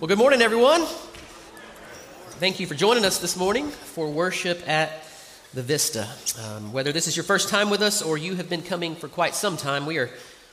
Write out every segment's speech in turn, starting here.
Well, good morning, everyone. Thank you for joining us this morning for worship at the Vista. Um, whether this is your first time with us or you have been coming for quite some time, we are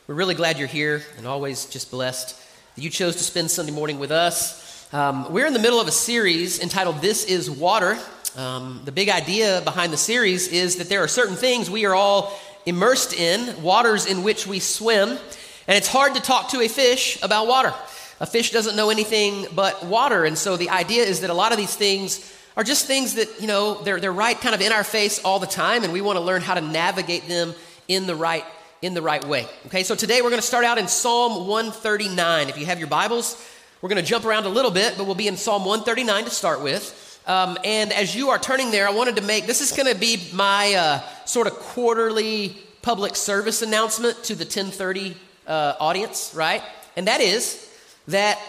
we're really glad you're here and always just blessed that you chose to spend Sunday morning with us. Um, we're in the middle of a series entitled "This Is Water." Um, the big idea behind the series is that there are certain things we are all immersed in, waters in which we swim, and it's hard to talk to a fish about water. A fish doesn't know anything but water. And so the idea is that a lot of these things are just things that, you know, they're, they're right kind of in our face all the time, and we want to learn how to navigate them in the right in the right way. Okay, so today we're going to start out in Psalm 139. If you have your Bibles, we're going to jump around a little bit, but we'll be in Psalm 139 to start with. Um, and as you are turning there, I wanted to make this is going to be my uh, sort of quarterly public service announcement to the 1030 uh, audience, right? And that is that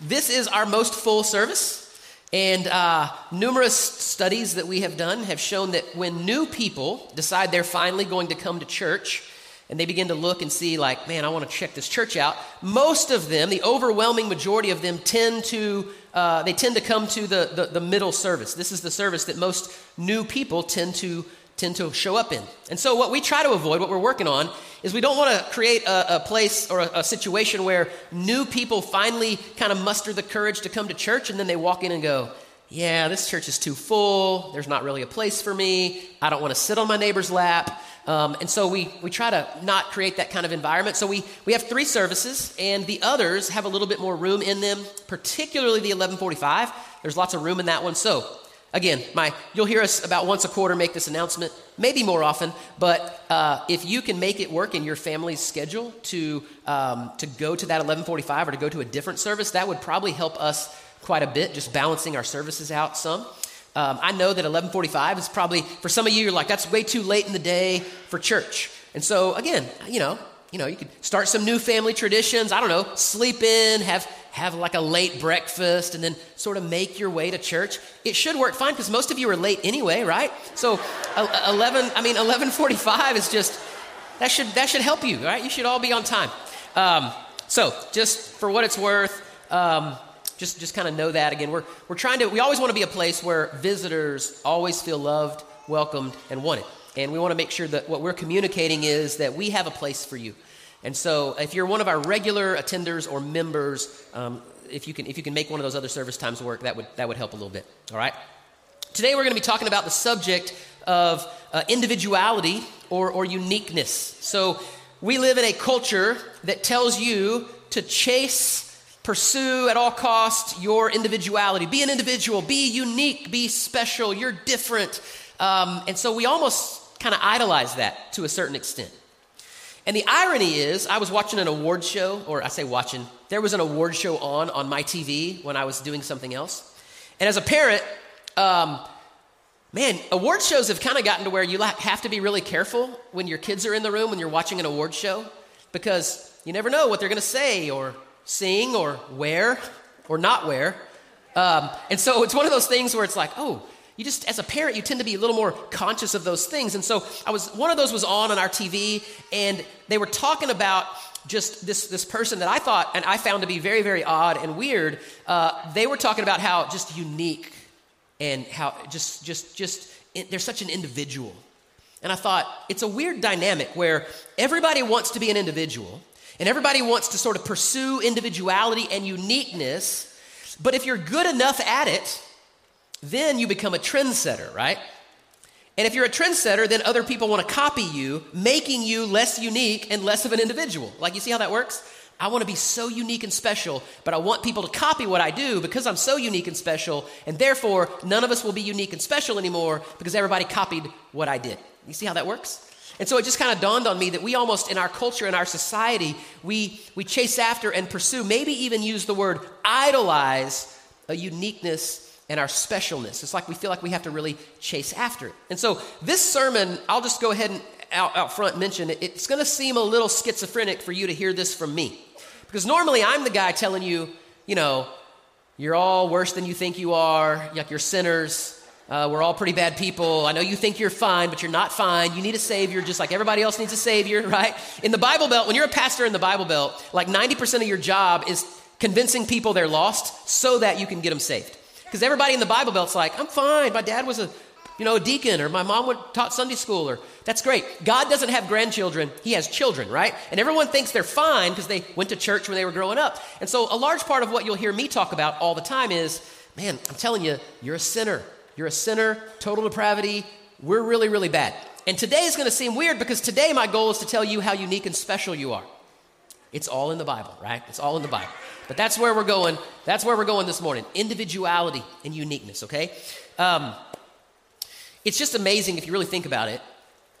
this is our most full service. And uh, numerous studies that we have done have shown that when new people decide they're finally going to come to church, and they begin to look and see, like, man, I want to check this church out. Most of them, the overwhelming majority of them, tend to uh, they tend to come to the, the, the middle service. This is the service that most new people tend to tend to show up in. And so, what we try to avoid, what we're working on, is we don't want to create a, a place or a, a, situation where new people finally kind of muster the courage to come to church and then they walk in and go, Yeah, this church is too full. There's not really a place for me. I don't want to sit on my neighbor's lap. Um, and so we, we try to not create that kind of environment. So we, we have three services, and the others have a little bit more room in them, particularly the 1145. There's lots of room in that one. So Again, my, you'll hear us about once a quarter make this announcement, maybe more often, but uh, if you can make it work in your family's schedule to, um, to go to that 1145 or to go to a different service, that would probably help us quite a bit, just balancing our services out some. Um, I know that 1145 is probably, for some of you, you're like, that's way too late in the day for church. And so, again, you know, you know, you could start some new family traditions. I don't know, sleep in, have have like a late breakfast, and then sort of make your way to church. It should work fine because most of you are late anyway, right? So, eleven. I mean, eleven forty-five is just that should that should help you, right? You should all be on time. Um, so, just for what it's worth, um, just just kind of know that again. We're we're trying to. We always want to be a place where visitors always feel loved, welcomed, and wanted. And we want to make sure that what we're communicating is that we have a place for you. And so, if you're one of our regular attenders or members, um, if you can if you can make one of those other service times work, that would that would help a little bit. All right. Today we're going to be talking about the subject of uh, individuality or, or uniqueness. So we live in a culture that tells you to chase, pursue at all costs your individuality. Be an individual. Be unique. Be special. You're different. Um, and so we almost kind of idolize that to a certain extent. And the irony is, I was watching an award show, or I say watching, there was an award show on on my TV when I was doing something else. And as a parent, um, man, award shows have kind of gotten to where you have to be really careful when your kids are in the room when you're watching an award show because you never know what they're going to say or sing or wear or not wear. Um, and so it's one of those things where it's like, oh, you just as a parent you tend to be a little more conscious of those things. And so i was one of those was on on our tv and they were talking about just this this person that i thought and i found to be very very odd and weird. Uh, they were talking about how just unique and how just just just they're such an individual. And i thought it's a weird dynamic where everybody wants to be an individual and everybody wants to sort of pursue individuality and uniqueness but if you're good enough at it then you become a trendsetter, right? And if you're a trendsetter, then other people want to copy you, making you less unique and less of an individual. Like, you see how that works? I want to be so unique and special, but I want people to copy what I do because I'm so unique and special, and therefore none of us will be unique and special anymore because everybody copied what I did. You see how that works? And so it just kind of dawned on me that we almost, in our culture, in our society, we, we chase after and pursue, maybe even use the word idolize a uniqueness and our specialness. It's like we feel like we have to really chase after it. And so, this sermon, I'll just go ahead and out, out front mention it. It's going to seem a little schizophrenic for you to hear this from me. Because normally I'm the guy telling you, you know, you're all worse than you think you are, like you're sinners. Uh, we're all pretty bad people. I know you think you're fine, but you're not fine. You need a savior just like everybody else needs a savior, right? In the Bible Belt, when you're a pastor in the Bible Belt, like 90% of your job is convincing people they're lost so that you can get them saved. Because everybody in the Bible Belt's like, I'm fine. My dad was a, you know, a deacon, or my mom would taught Sunday school, or that's great. God doesn't have grandchildren; He has children, right? And everyone thinks they're fine because they went to church when they were growing up. And so, a large part of what you'll hear me talk about all the time is, man, I'm telling you, you're a sinner. You're a sinner, total depravity. We're really, really bad. And today is going to seem weird because today my goal is to tell you how unique and special you are. It's all in the Bible, right? It's all in the Bible. But that's where we're going. That's where we're going this morning individuality and uniqueness, okay? Um, it's just amazing if you really think about it.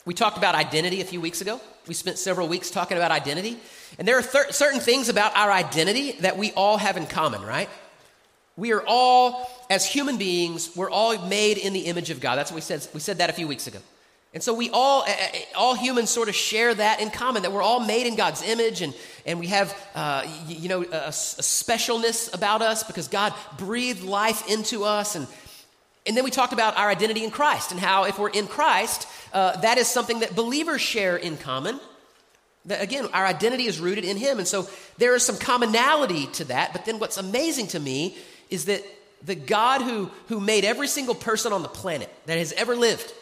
We talked about identity a few weeks ago. We spent several weeks talking about identity. And there are thir- certain things about our identity that we all have in common, right? We are all, as human beings, we're all made in the image of God. That's what we said. We said that a few weeks ago. And so we all, all humans sort of share that in common, that we're all made in God's image and, and we have, uh, you know, a, a, specialness about us because God breathed life into us. And, and then we talked about our identity in Christ and how if we're in Christ, uh, that is something that believers share in common. That, again, our identity is rooted in Him. And so there is some commonality to that. But then what's amazing to me is that the God who, who made every single person on the planet that has ever lived,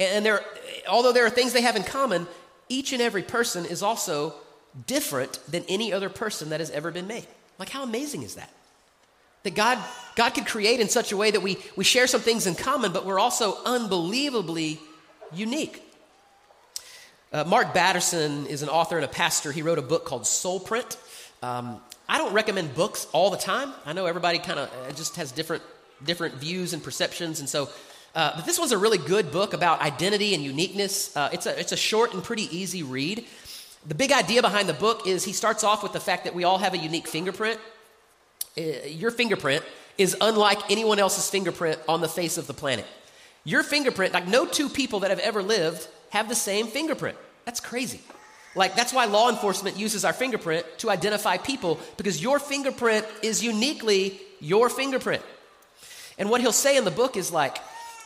and there, although there are things they have in common, each and every person is also different than any other person that has ever been made. Like, how amazing is that? That God, God could create in such a way that we, we share some things in common, but we're also unbelievably unique. Uh, Mark Batterson is an author and a pastor. He wrote a book called Soul Print. Um, I don't recommend books all the time. I know everybody kind of uh, just has different different views and perceptions, and so uh, but this was a really good book about identity and uniqueness. Uh, it's, a, it's a short and pretty easy read. The big idea behind the book is he starts off with the fact that we all have a unique fingerprint. Uh, your fingerprint is unlike anyone else's fingerprint on the face of the planet. Your fingerprint, like no two people that have ever lived have the same fingerprint. That's crazy. Like, that's why law enforcement uses our fingerprint to identify people because your fingerprint is uniquely your fingerprint. And what he'll say in the book is like,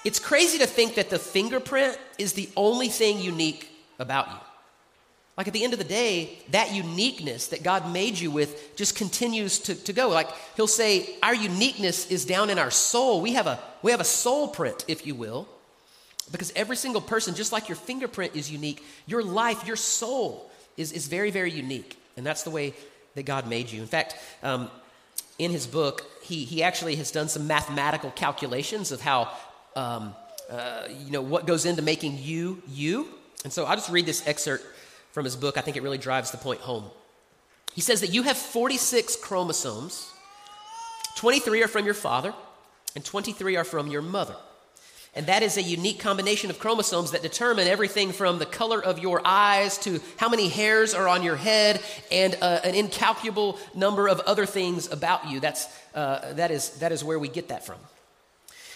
it's crazy to think that the fingerprint is the only thing unique about you. Like at the end of the day, that uniqueness that God made you with just continues to, to go. Like he'll say, our uniqueness is down in our soul. We have a we have a soul print, if you will. Because every single person, just like your fingerprint is unique, your life, your soul is, is very, very unique. And that's the way that God made you. In fact, um, in his book, he, he actually has done some mathematical calculations of how um, uh, you know, what goes into making you you. And so I'll just read this excerpt from his book. I think it really drives the point home. He says that you have 46 chromosomes, 23 are from your father, and 23 are from your mother. And that is a unique combination of chromosomes that determine everything from the color of your eyes to how many hairs are on your head and uh, an incalculable number of other things about you. That's, uh, that, is, that is where we get that from.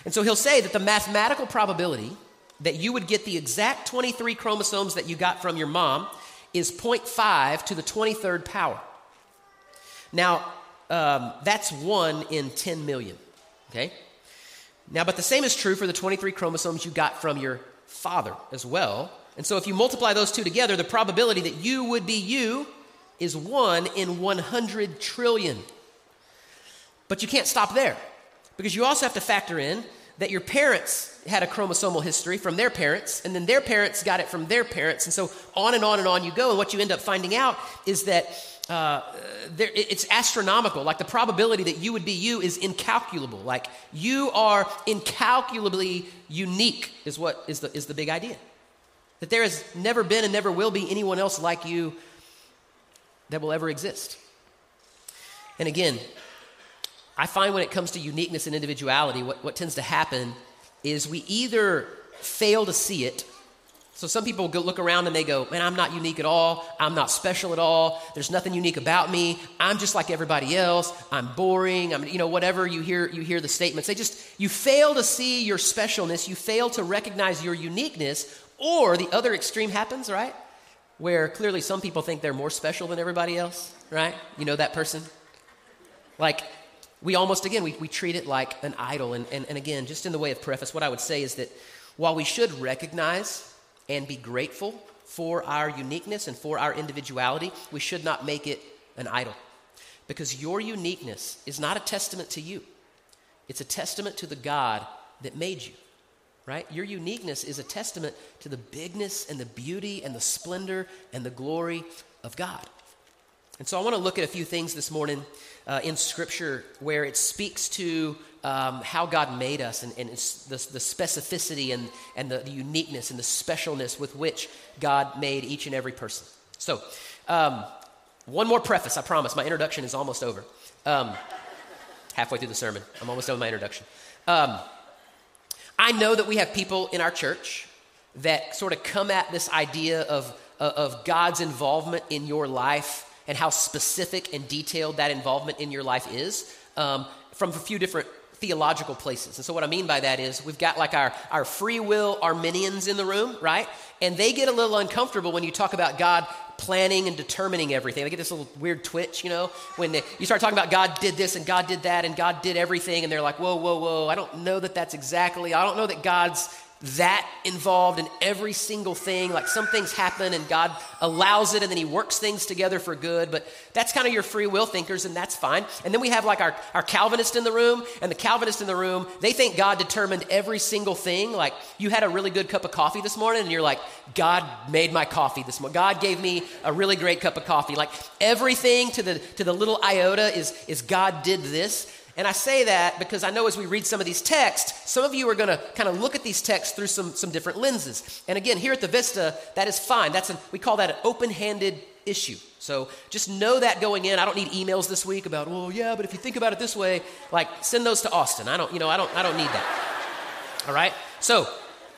And so he'll say that the mathematical probability that you would get the exact 23 chromosomes that you got from your mom is 0.5 to the 23rd power. Now, um, that's 1 in 10 million, okay? Now, but the same is true for the 23 chromosomes you got from your father as well. And so if you multiply those two together, the probability that you would be you is 1 in 100 trillion. But you can't stop there because you also have to factor in that your parents had a chromosomal history from their parents, and then their parents got it from their parents, and so on and on and on you go. And what you end up finding out is that uh, there, it's astronomical. Like the probability that you would be you is incalculable. Like you are incalculably unique, is what is the, is the big idea. That there has never been and never will be anyone else like you that will ever exist. And again, I find when it comes to uniqueness and individuality, what, what tends to happen is we either fail to see it. So some people go look around and they go, Man, I'm not unique at all. I'm not special at all. There's nothing unique about me. I'm just like everybody else. I'm boring. I'm, you know, whatever you hear, you hear the statements. They just, you fail to see your specialness. You fail to recognize your uniqueness. Or the other extreme happens, right? Where clearly some people think they're more special than everybody else, right? You know that person? Like, we almost, again, we, we treat it like an idol. And, and, and again, just in the way of preface, what I would say is that while we should recognize and be grateful for our uniqueness and for our individuality, we should not make it an idol. because your uniqueness is not a testament to you, it's a testament to the God that made you, right? Your uniqueness is a testament to the bigness and the beauty and the splendor and the glory of God. And so I want to look at a few things this morning uh, in Scripture where it speaks to um, how God made us and, and the, the, specificity and, and the, the, uniqueness and the specialness with which God made each and every person. So, um, one more preface, I promise. My introduction is almost over. Um, halfway through the sermon, I'm almost done with my introduction. Um, I know that we have people in our church that sort of come at this idea of, of God's involvement in your life and how specific and detailed that involvement in your life is um, from a few different theological places. And so, what I mean by that is we've got like our, our free will Arminians in the room, right? And they get a little uncomfortable when you talk about God planning and determining everything. They get this little weird twitch, you know, when they, you start talking about God did this and God did that and God did everything, and they're like, whoa, whoa, whoa, I don't know that that's exactly, I don't know that God's that involved in every single thing. Like some things happen and God allows it and then He works things together for good. But that's kind of your free will thinkers and that's fine. And then we have like our, our Calvinist in the room and the Calvinist in the room, they think God determined every single thing. Like you had a really good cup of coffee this morning and you're like, God made my coffee this morning. God gave me a really great cup of coffee. Like everything to the, to the little iota is, is God did this. And I say that because I know as we read some of these texts, some of you are going to kind of look at these texts through some, some different lenses. And again, here at the Vista, that is fine. That's an, we call that an open handed issue. So just know that going in. I don't need emails this week about, well, yeah, but if you think about it this way, like send those to Austin. I don't, you know, I don't, I don't need that. All right? So,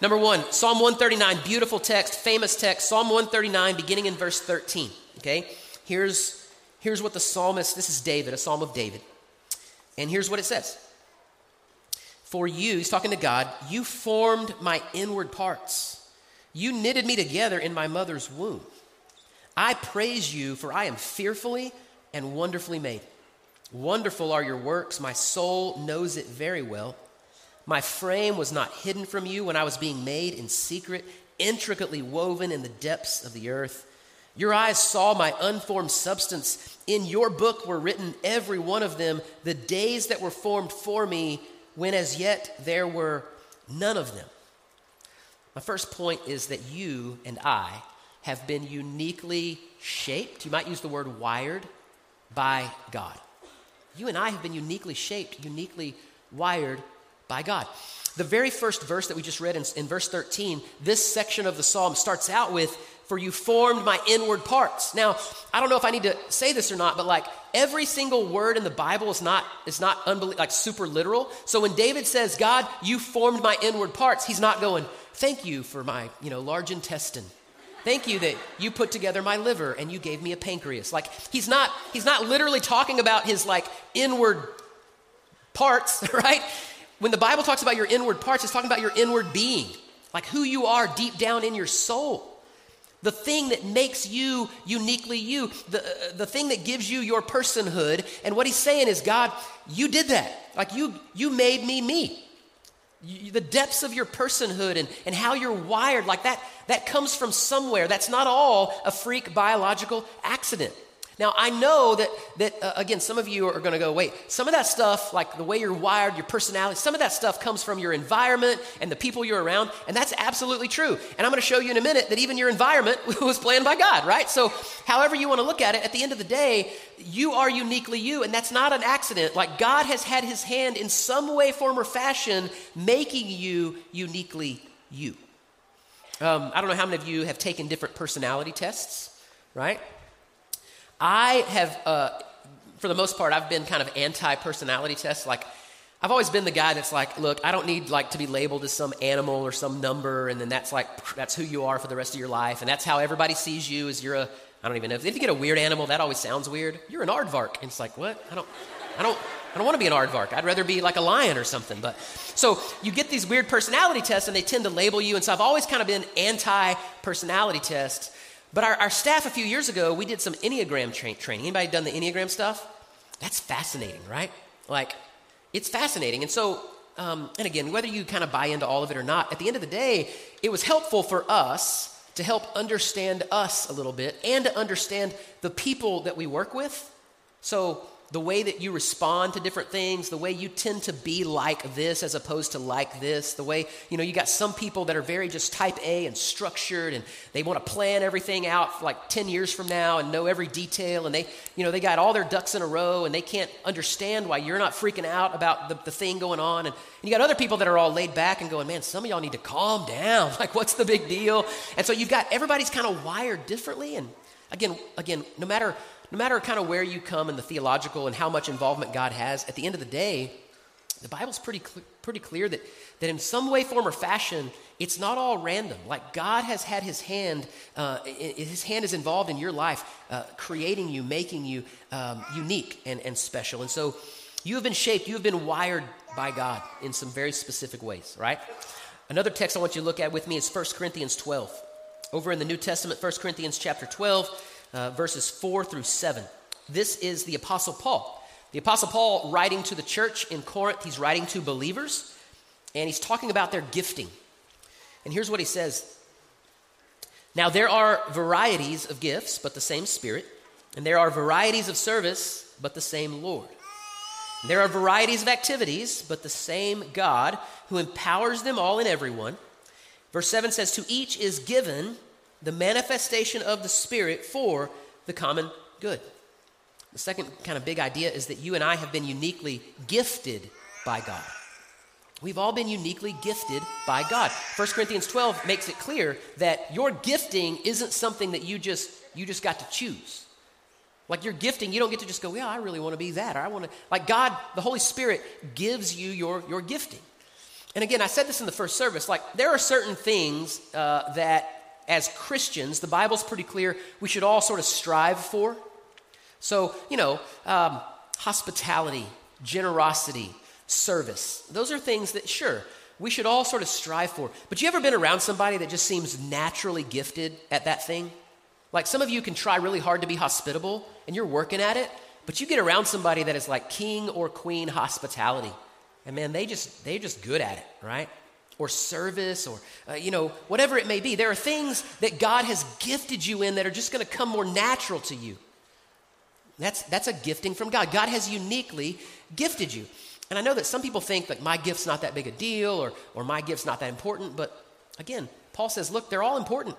number one, Psalm 139, beautiful text, famous text, Psalm 139, beginning in verse 13. Okay? Here's, here's what the psalmist, this is David, a psalm of David. And here's what it says For you, he's talking to God, you formed my inward parts. You knitted me together in my mother's womb. I praise you, for I am fearfully and wonderfully made. Wonderful are your works. My soul knows it very well. My frame was not hidden from you when I was being made in secret, intricately woven in the depths of the earth. Your eyes saw my unformed substance. In your book were written, every one of them, the days that were formed for me, when as yet there were none of them. My first point is that you and I have been uniquely shaped. You might use the word wired by God. You and I have been uniquely shaped, uniquely wired by God. The very first verse that we just read in, in verse 13, this section of the psalm starts out with for you formed my inward parts. Now, I don't know if I need to say this or not, but like every single word in the Bible is not is not unbelie- like super literal. So when David says, "God, you formed my inward parts," he's not going, "Thank you for my, you know, large intestine." Thank you that you put together my liver and you gave me a pancreas. Like he's not he's not literally talking about his like inward parts, right? When the Bible talks about your inward parts, it's talking about your inward being, like who you are deep down in your soul the thing that makes you uniquely you, the, uh, the thing that gives you your personhood. And what he's saying is, God, you did that. Like you, you made me me. You, the depths of your personhood and, and how you're wired, like that, that comes from somewhere. That's not all a freak biological accident. Now, I know that, that uh, again, some of you are going to go, wait, some of that stuff, like the way you're wired, your personality, some of that stuff comes from your environment and the people you're around, and that's absolutely true. And I'm going to show you in a minute that even your environment was planned by God, right? So, however you want to look at it, at the end of the day, you are uniquely you, and that's not an accident. Like, God has had his hand in some way, form, or fashion making you uniquely you. Um, I don't know how many of you have taken different personality tests, right? I have, uh, for the most part, I've been kind of anti personality tests. Like, I've always been the guy that's like, look, I don't need like to be labeled as some animal or some number, and then that's like that's who you are for the rest of your life, and that's how everybody sees you. Is you're a I don't even know if you get a weird animal, that always sounds weird. You're an aardvark, and it's like what? I don't, I don't, I don't want to be an aardvark. I'd rather be like a lion or something. But so you get these weird personality tests, and they tend to label you. And so I've always kind of been anti personality tests. But our, our staff a few years ago, we did some Enneagram tra- training. Anybody done the Enneagram stuff? That's fascinating, right? Like, it's fascinating. And so, um, and again, whether you kind of buy into all of it or not, at the end of the day, it was helpful for us to help understand us a little bit and to understand the people that we work with. So, the way that you respond to different things, the way you tend to be like this as opposed to like this, the way, you know, you got some people that are very just type A and structured and they want to plan everything out like 10 years from now and know every detail and they, you know, they got all their ducks in a row and they can't understand why you're not freaking out about the, the thing going on. And, and you got other people that are all laid back and going, man, some of y'all need to calm down. Like, what's the big deal? And so you've got everybody's kind of wired differently. And again, again, no matter no matter kind of where you come in the theological and how much involvement God has, at the end of the day, the Bible's pretty, cl- pretty clear that, that in some way, form, or fashion, it's not all random. Like God has had his hand, uh, his hand is involved in your life, uh, creating you, making you um, unique and, and special. And so you have been shaped, you have been wired by God in some very specific ways, right? Another text I want you to look at with me is 1 Corinthians 12. Over in the New Testament, 1 Corinthians chapter 12, uh, verses 4 through 7. This is the Apostle Paul. The Apostle Paul writing to the church in Corinth, he's writing to believers, and he's talking about their gifting. And here's what he says Now, there are varieties of gifts, but the same Spirit, and there are varieties of service, but the same Lord. And there are varieties of activities, but the same God who empowers them all in everyone. Verse 7 says, To each is given the manifestation of the Spirit for the common good. The second kind of big idea is that you and I have been uniquely gifted by God. We've all been uniquely gifted by God. 1 Corinthians 12 makes it clear that your gifting isn't something that you just you just got to choose. Like your gifting, you don't get to just go, yeah, I really want to be that, or I want to like God, the Holy Spirit gives you your your gifting. And again, I said this in the first service. Like there are certain things uh, that as Christians, the Bible's pretty clear, we should all sort of strive for. So, you know, um, hospitality, generosity, service, those are things that, sure, we should all sort of strive for. But you ever been around somebody that just seems naturally gifted at that thing? Like some of you can try really hard to be hospitable and you're working at it, but you get around somebody that is like king or queen hospitality. And man, they just they're just good at it, right? Or service or, uh, you know, whatever it may be. There are things that God has gifted you in that are just going to come more natural to you. That's, that's a gifting from God. God has uniquely gifted you. And I know that some people think that my gift's not that big a deal or, or my gift's not that important, but again, Paul says, look, they're all important.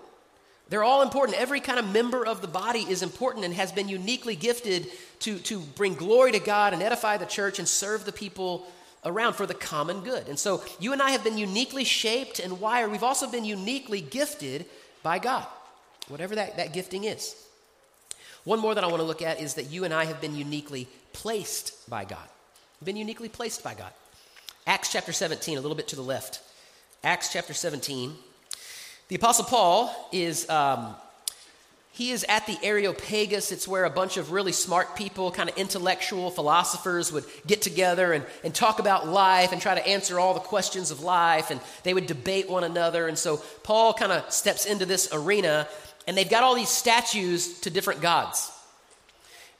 They're all important. Every kind of member of the body is important and has been uniquely gifted to, to bring glory to God and edify the church and serve the people around for the common good. And so you and I have been uniquely shaped and wired. We've also been uniquely gifted by God, whatever that, that gifting is. One more that I want to look at is that you and I have been uniquely placed by God. Been uniquely placed by God. Acts chapter 17, a little bit to the left. Acts chapter 17. The Apostle Paul is um, he is at the Areopagus. It's where a bunch of really smart people, kind of intellectual philosophers, would get together and, and talk about life and try to answer all the questions of life. And they would debate one another. And so Paul kind of steps into this arena, and they've got all these statues to different gods.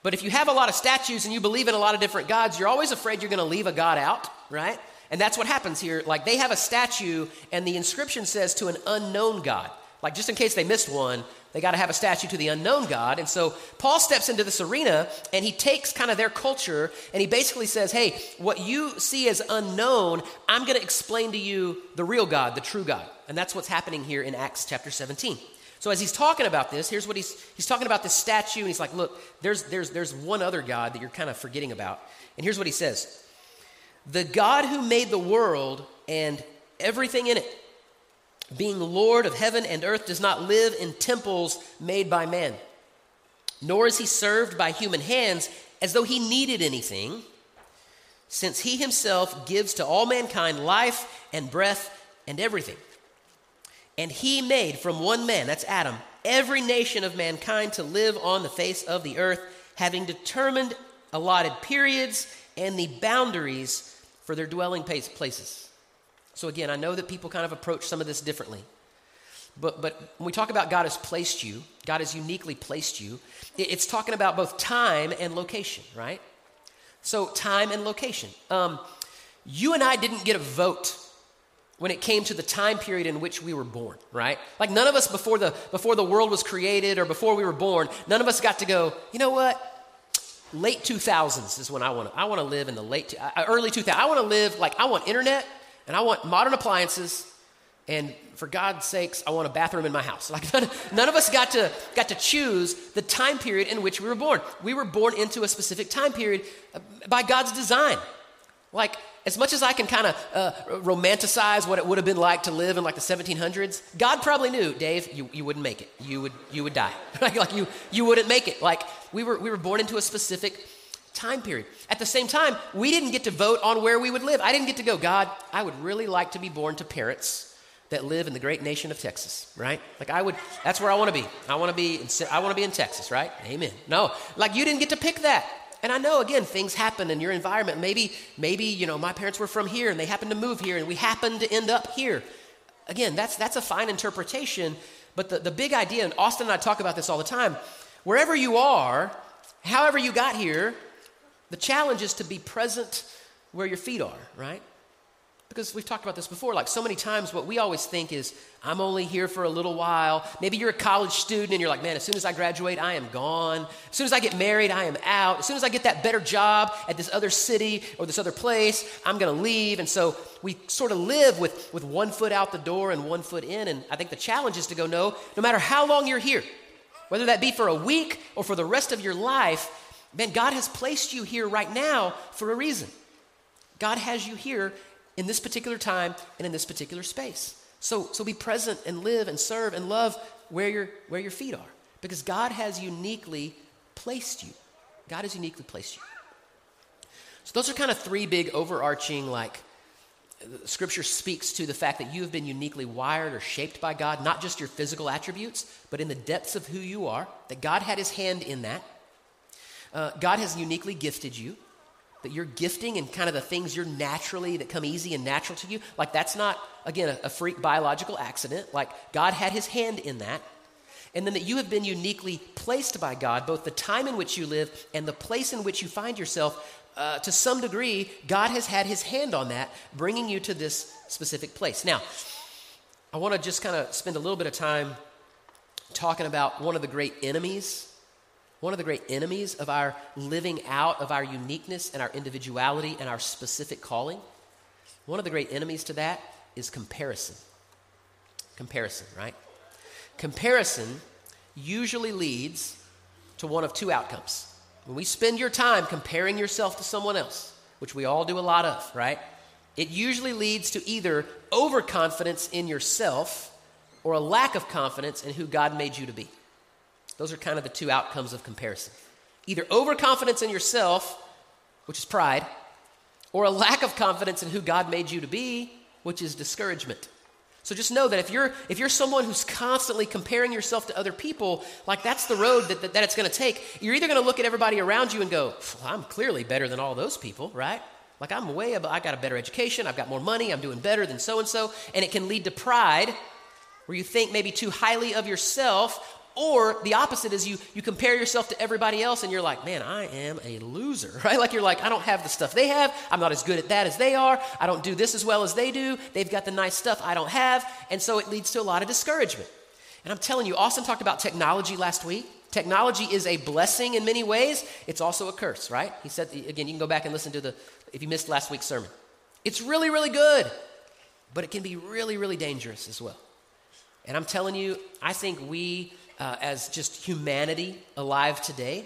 But if you have a lot of statues and you believe in a lot of different gods, you're always afraid you're going to leave a god out, right? And that's what happens here. Like they have a statue, and the inscription says to an unknown God. Like just in case they missed one, they got to have a statue to the unknown God. And so Paul steps into this arena and he takes kind of their culture and he basically says, Hey, what you see as unknown, I'm going to explain to you the real God, the true God. And that's what's happening here in Acts chapter 17. So as he's talking about this, here's what he's he's talking about this statue, and he's like, look, there's there's there's one other God that you're kind of forgetting about. And here's what he says: The God who made the world and everything in it being Lord of heaven and earth, does not live in temples made by man, nor is he served by human hands as though he needed anything, since he himself gives to all mankind life and breath and everything. And he made from one man, that's Adam, every nation of mankind to live on the face of the earth, having determined allotted periods and the boundaries for their dwelling places. So, again, I know that people kind of approach some of this differently. But, but when we talk about God has placed you, God has uniquely placed you, it's talking about both time and location, right? So, time and location. Um, you and I didn't get a vote when it came to the time period in which we were born, right? Like none of us before the before the world was created or before we were born, none of us got to go, you know what? late 2000s is when I want to. I want to live in the late, early 2000s. I want to live like I want internet and I want modern appliances. And for God's sakes, I want a bathroom in my house. Like none, none of us got to got to choose the time period in which we were born. We were born into a specific time period uh, by God's design. Like as much as I can kind of uh, romanticize what it would have been like to live in like the 1700s, God probably knew, Dave, you, you wouldn't make it. You would, you would die. like you, you wouldn't make it. Like we were, we were born into a specific time period. At the same time, we didn't get to vote on where we would live. I didn't get to go, God, I would really like to be born to parents that live in the great nation of Texas, right? Like I would, that's where I want to be. I want to be, in, I want to be in Texas, right? Amen. No, like you didn't get to pick that. And I know, again, things happen in your environment. Maybe, maybe, you know, my parents were from here and they happened to move here and we happened to end up here. Again, that's, that's a fine interpretation. But the, the big idea, and Austin and I talk about this all the time, wherever you are, however you got here, the challenge is to be present where your feet are, right? Because we've talked about this before. Like so many times, what we always think is, I'm only here for a little while. Maybe you're a college student and you're like, man, as soon as I graduate, I am gone. As soon as I get married, I am out. As soon as I get that better job at this other city or this other place, I'm going to leave. And so we sort of live with, with one foot out the door and one foot in. And I think the challenge is to go, no, no matter how long you're here, whether that be for a week or for the rest of your life, man, God has placed you here right now for a reason. God has you here in this particular time and in this particular space. So, so be present and live and serve and love where, your where your feet are because God has uniquely placed you. God has uniquely placed you. So, those are kind of three big overarching, like, Scripture speaks to the fact that you have been uniquely wired or shaped by God, not just your physical attributes, but in the depths of who you are, that God had his hand in that. Uh, God has uniquely gifted you that your gifting and kind of the things you're naturally that come easy and natural to you like that's not again a, a, freak biological accident. Like god had his hand in that. And then that you have been uniquely placed by god both the time in which you live and the place in which you find yourself uh, to some degree god has had his hand on that bringing you to this specific place. Now i want to just kind of spend a little bit of time talking about one of the great enemies one of the great enemies of our living out of our uniqueness and our individuality and our specific calling, one of the great enemies to that is comparison. Comparison, right? Comparison usually leads to one of two outcomes. When we spend your time comparing yourself to someone else, which we all do a lot of, right? It usually leads to either overconfidence in yourself or a lack of confidence in who God made you to be. Those are kind of the two outcomes of comparison either overconfidence in yourself, which is pride, or a lack of confidence in who God made you to be, which is discouragement. So just know that if you're if you're someone who's constantly comparing yourself to other people, like that's the road that, that, that it's going to take. You're either going to look at everybody around you and go, "I'm clearly better than all those people," right? Like I'm way above. I got a better education. I've got more money. I'm doing better than so and so, and it can lead to pride, where you think maybe too highly of yourself, or the opposite is you, you compare yourself to everybody else and you're like, man, I am a loser, right? Like you're like, I don't have the stuff they have. I'm not as good at that as they are. I don't do this as well as they do. They've got the nice stuff I don't have. And so it leads to a lot of discouragement. And I'm telling you, Austin talked about technology last week. Technology is a blessing in many ways. It's also a curse, right? He said, again, you can go back and listen to the, if you missed last week's sermon. It's really, really good, but it can be really, really dangerous as well. And I'm telling you, I think we uh, as just humanity alive today,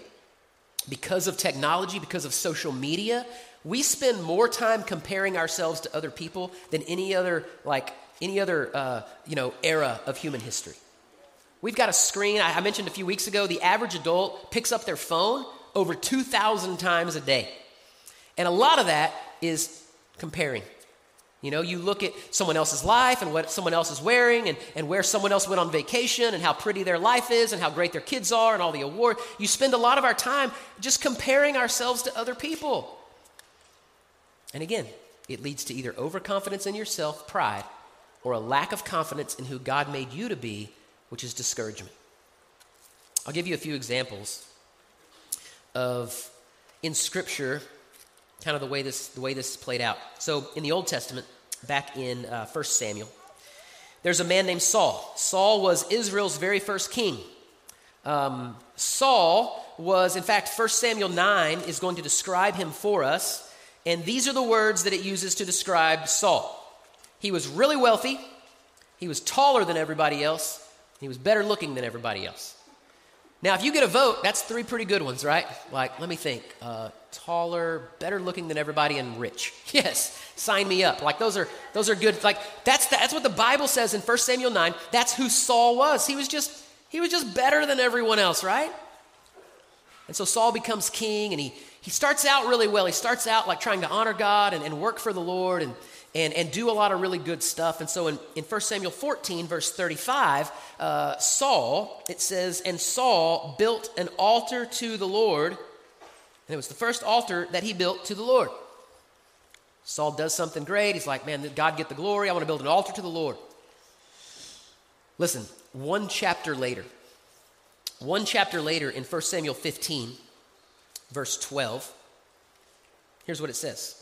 because of technology, because of social media, we spend more time comparing ourselves to other people than any other, like, any other, uh, you know, era of human history. We've got a screen, I mentioned a few weeks ago, the average adult picks up their phone over 2,000 times a day. And a lot of that is comparing. You know, you look at someone else's life and what someone else is wearing and, and where someone else went on vacation and how pretty their life is and how great their kids are and all the awards. You spend a lot of our time just comparing ourselves to other people. And again, it leads to either overconfidence in yourself, pride, or a lack of confidence in who God made you to be, which is discouragement. I'll give you a few examples of in Scripture kind of the way this, the way this played out. So in the Old Testament, back in uh, 1 Samuel, there's a man named Saul. Saul was Israel's very first king. Um, Saul was, in fact, 1 Samuel 9 is going to describe him for us. And these are the words that it uses to describe Saul. He was really wealthy, he was taller than everybody else, he was better looking than everybody else. Now, if you get a vote, that's three pretty good ones, right? Like, let me think. Uh, taller, better looking than everybody, and rich. Yes, sign me up. Like those are those are good. Like that's the, that's what the Bible says in 1 Samuel 9. That's who Saul was. He was just he was just better than everyone else, right? And so Saul becomes king, and he he starts out really well. He starts out like trying to honor God and, and work for the Lord and and, and do a lot of really good stuff. And so in, in 1 Samuel 14, verse 35, uh, Saul, it says, And Saul built an altar to the Lord. And it was the first altar that he built to the Lord. Saul does something great. He's like, Man, God get the glory. I want to build an altar to the Lord. Listen, one chapter later, one chapter later in 1 Samuel 15, verse 12, here's what it says.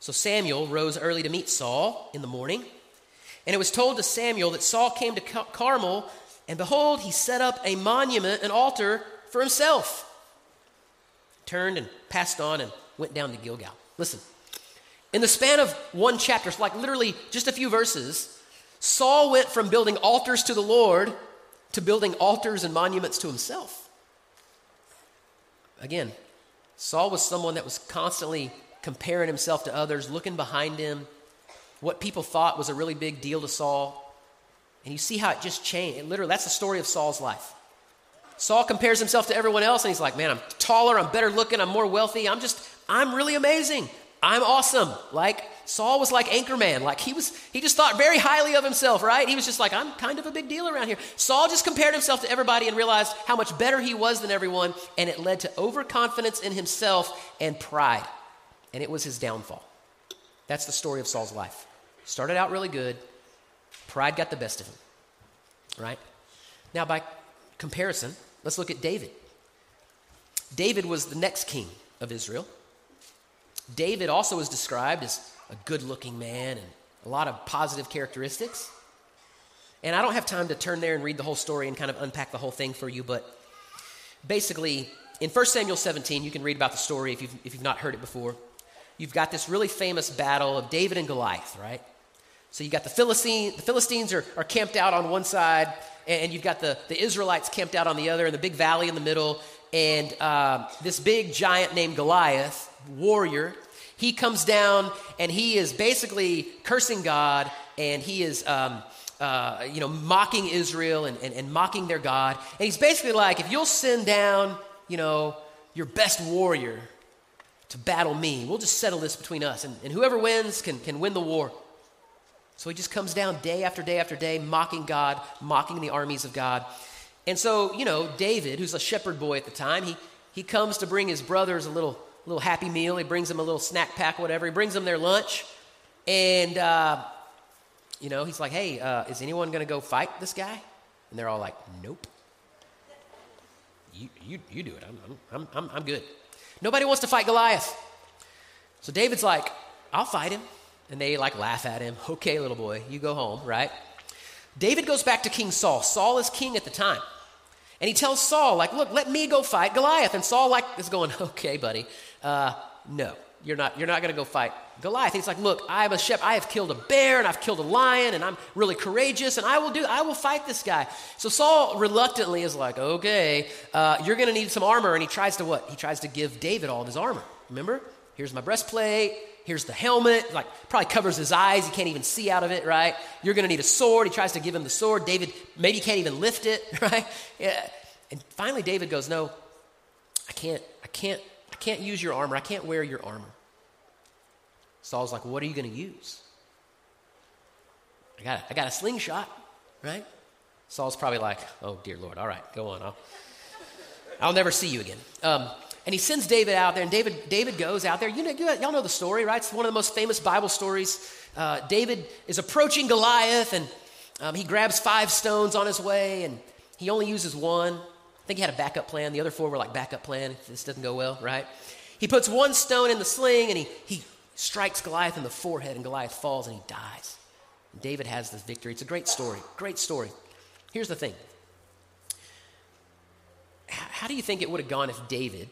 So Samuel rose early to meet Saul in the morning. And it was told to Samuel that Saul came to Carmel, and behold, he set up a monument, an altar for himself. Turned and passed on and went down to Gilgal. Listen, in the span of one chapter, like literally just a few verses, Saul went from building altars to the Lord to building altars and monuments to himself. Again, Saul was someone that was constantly comparing himself to others, looking behind him, what people thought was a really big deal to Saul. And you see how it just changed. It literally, that's the story of Saul's life. Saul compares himself to everyone else and he's like, man, I'm taller, I'm better looking, I'm more wealthy. I'm just, I'm really amazing. I'm awesome. Like Saul was like Anchorman. Like he was, he just thought very highly of himself, right? He was just like, I'm kind of a big deal around here. Saul just compared himself to everybody and realized how much better he was than everyone, and it led to overconfidence in himself and pride and it was his downfall. That's the story of Saul's life. Started out really good, pride got the best of him, right? Now, by comparison, let's look at David. David was the next king of Israel. David also is described as a good looking man and a lot of positive characteristics. And I don't have time to turn there and read the whole story and kind of unpack the whole thing for you, but basically, in 1 Samuel 17, you can read about the story if you've, if you've not heard it before you've got this really famous battle of David and Goliath, right? So you've got the, Philistine, the Philistines are, are camped out on one side, and you've got the, the Israelites camped out on the other, and the big valley in the middle. And uh, this big giant named Goliath, warrior, he comes down and he is basically cursing God, and he is. Um, uh, you know, mocking Israel and, and, and mocking their God. And he's basically like, if you'll send down, you know, your best warrior, to battle me. We'll just settle this between us. And, and whoever wins can, can win the war. So he just comes down day after day after day, mocking God, mocking the armies of God. And so, you know, David, who's a shepherd boy at the time, he, he comes to bring his brothers a little, little happy meal. He brings them a little snack pack, whatever. He brings them their lunch. And, uh, you know, he's like, hey, uh, is anyone going to go fight this guy? And they're all like, nope. You, you, you do it. I'm, I'm, I'm, I'm good. Nobody wants to fight Goliath. So David's like, I'll fight him. And they like laugh at him. Okay, little boy, you go home, right? David goes back to King Saul. Saul is king at the time. And he tells Saul, like, look, let me go fight Goliath. And Saul like is going, okay, buddy, uh, no, you're not, you're not going to go fight Goliath. He's like, look, I'm a shepherd. I have killed a bear and I've killed a lion and I'm really courageous and I will do, I will fight this guy. So Saul reluctantly is like, okay, uh, you're going to need some armor. And he tries to what? He tries to give David all of his armor. Remember? Here's my breastplate. Here's the helmet. Like, probably covers his eyes. He can't even see out of it, right? You're going to need a sword. He tries to give him the sword. David maybe can't even lift it, right? Yeah. And finally, David goes, no, I can't, I can't, I can't use your armor. I can't wear your armor. Saul's like, What are you going to use? I got, I got a slingshot, right? Saul's probably like, Oh, dear Lord, all right, go on. I'll, I'll never see you again. Um, and he sends David out there, and David, David goes out there. You know, you, all know the story, right? It's one of the most famous Bible stories. Uh, David is approaching Goliath, and um, he grabs five stones on his way, and he only uses one. I think he had a backup plan. The other four were like backup plan this doesn't go well, right? He puts one stone in the sling, and he, he strikes Goliath in the forehead, and Goliath falls and he dies. And David has this victory. It's a great story. Great story. Here's the thing how do you think it would have gone if David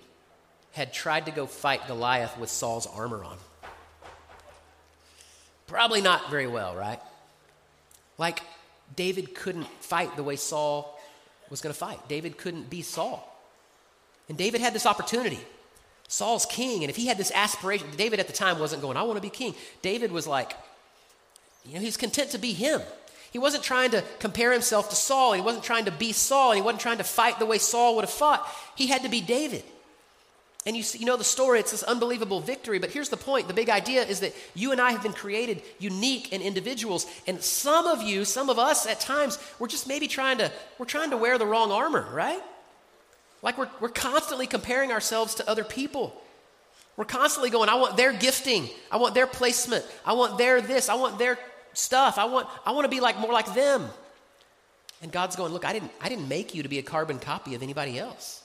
had tried to go fight Goliath with Saul's armor on? Probably not very well, right? Like, David couldn't fight the way Saul was going to fight. David couldn't be Saul. And David had this opportunity. Saul's king, and if he had this aspiration, David at the time wasn't going, I want to be king. David was like, you know, he's content to be him. He wasn't trying to compare himself to Saul. He wasn't trying to be Saul. And he wasn't trying to fight the way Saul would have fought. He had to be David. And you, see, you know the story, it's this unbelievable victory. But here's the point the big idea is that you and I have been created unique and individuals. And some of you, some of us at times, we're just maybe trying to, we're trying to wear the wrong armor, right? Like we're, we're constantly comparing ourselves to other people. We're constantly going, I want their gifting. I want their placement. I want their this. I want their stuff. I want, I want to be like more like them. And God's going, look, I didn't, I didn't make you to be a carbon copy of anybody else.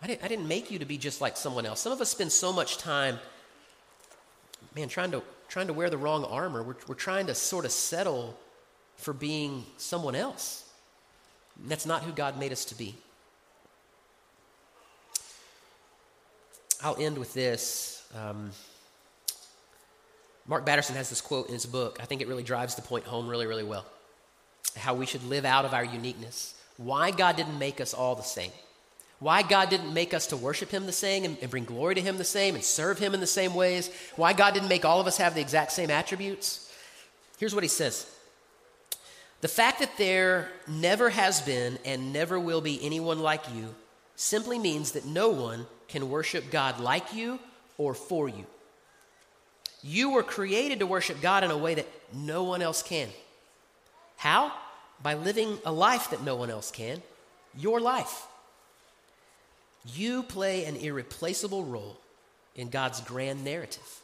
I didn't, I didn't make you to be just like someone else. Some of us spend so much time, man, trying to, trying to wear the wrong armor. We're, we're trying to sort of settle for being someone else. And that's not who God made us to be. I'll end with this. Um, Mark Batterson has this quote in his book. I think it really drives the point home really, really well. How we should live out of our uniqueness. Why God didn't make us all the same. Why God didn't make us to worship Him the same and, and bring glory to Him the same and serve Him in the same ways. Why God didn't make all of us have the exact same attributes. Here's what He says The fact that there never has been and never will be anyone like you simply means that no one can worship God like you or for you. You were created to worship God in a way that no one else can. How? By living a life that no one else can, your life. You play an irreplaceable role in God's grand narrative.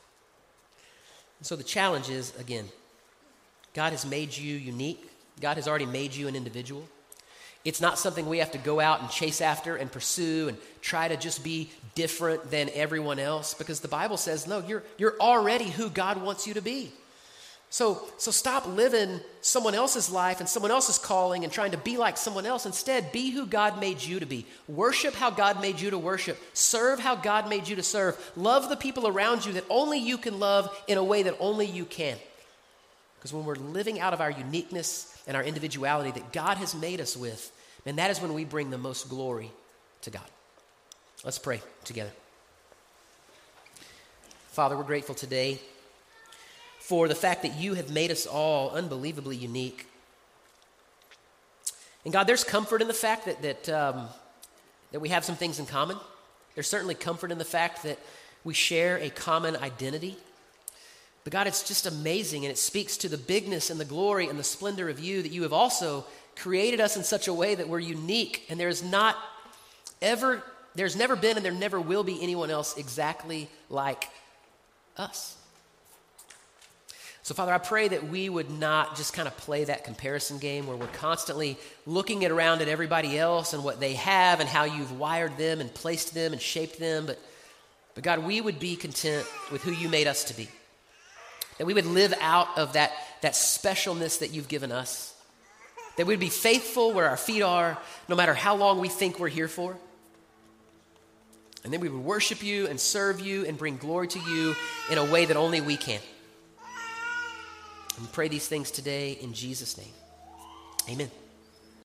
And so the challenge is again, God has made you unique, God has already made you an individual. It's not something we have to go out and chase after and pursue and try to just be different than everyone else because the Bible says, no, you're, you're already who God wants you to be. So, so stop living someone else's life and someone else's calling and trying to be like someone else. Instead, be who God made you to be. Worship how God made you to worship. Serve how God made you to serve. Love the people around you that only you can love in a way that only you can. Because when we're living out of our uniqueness and our individuality that God has made us with, and that is when we bring the most glory to God. Let's pray together. Father, we're grateful today for the fact that you have made us all unbelievably unique. And God, there's comfort in the fact that, that, um, that we have some things in common. There's certainly comfort in the fact that we share a common identity. But God, it's just amazing, and it speaks to the bigness and the glory and the splendor of you that you have also created us in such a way that we're unique, and there's not ever, there's never been, and there never will be anyone else exactly like us. So, Father, I pray that we would not just kind of play that comparison game where we're constantly looking around at everybody else and what they have and how you've wired them and placed them and shaped them. But, but God, we would be content with who you made us to be. That we would live out of that, that specialness that you've given us. That we'd be faithful where our feet are, no matter how long we think we're here for. And then we would worship you and serve you and bring glory to you in a way that only we can. And pray these things today in Jesus' name. Amen.